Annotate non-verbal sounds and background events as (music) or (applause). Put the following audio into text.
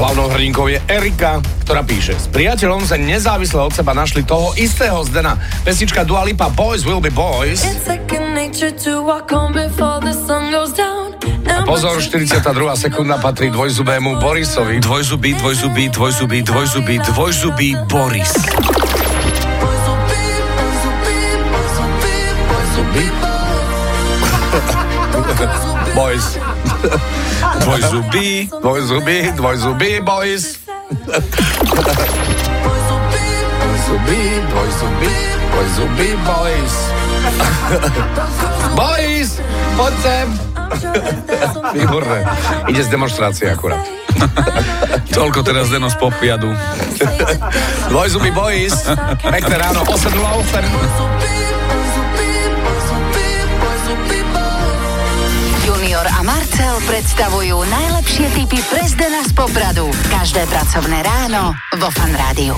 pesničkou je Erika, ktorá píše S priateľom sa nezávisle od seba našli toho istého Zdena. Pesnička Dua Lipa Boys Will Be Boys. A pozor, 42. sekunda patrí dvojzubému Borisovi. Dvojzubý, dvojzubý, dvojzubý, dvojzubý, dvojzubý Boris. (laughs) Boys. Dvojzubý. Dvojzubý, dvojzubý, boys. Dvojzubý, dvojzubý, dvojzubý, boys. boys, poď sem. Výborné. Ide z demonstrácie akurát. Toľko teraz Deno z popiadu. Dvojzubý boys. Pekné ráno, 8.08. Marcel predstavujú najlepšie typy pre Zdena z Popradu. Každé pracovné ráno vo Fan Rádiu.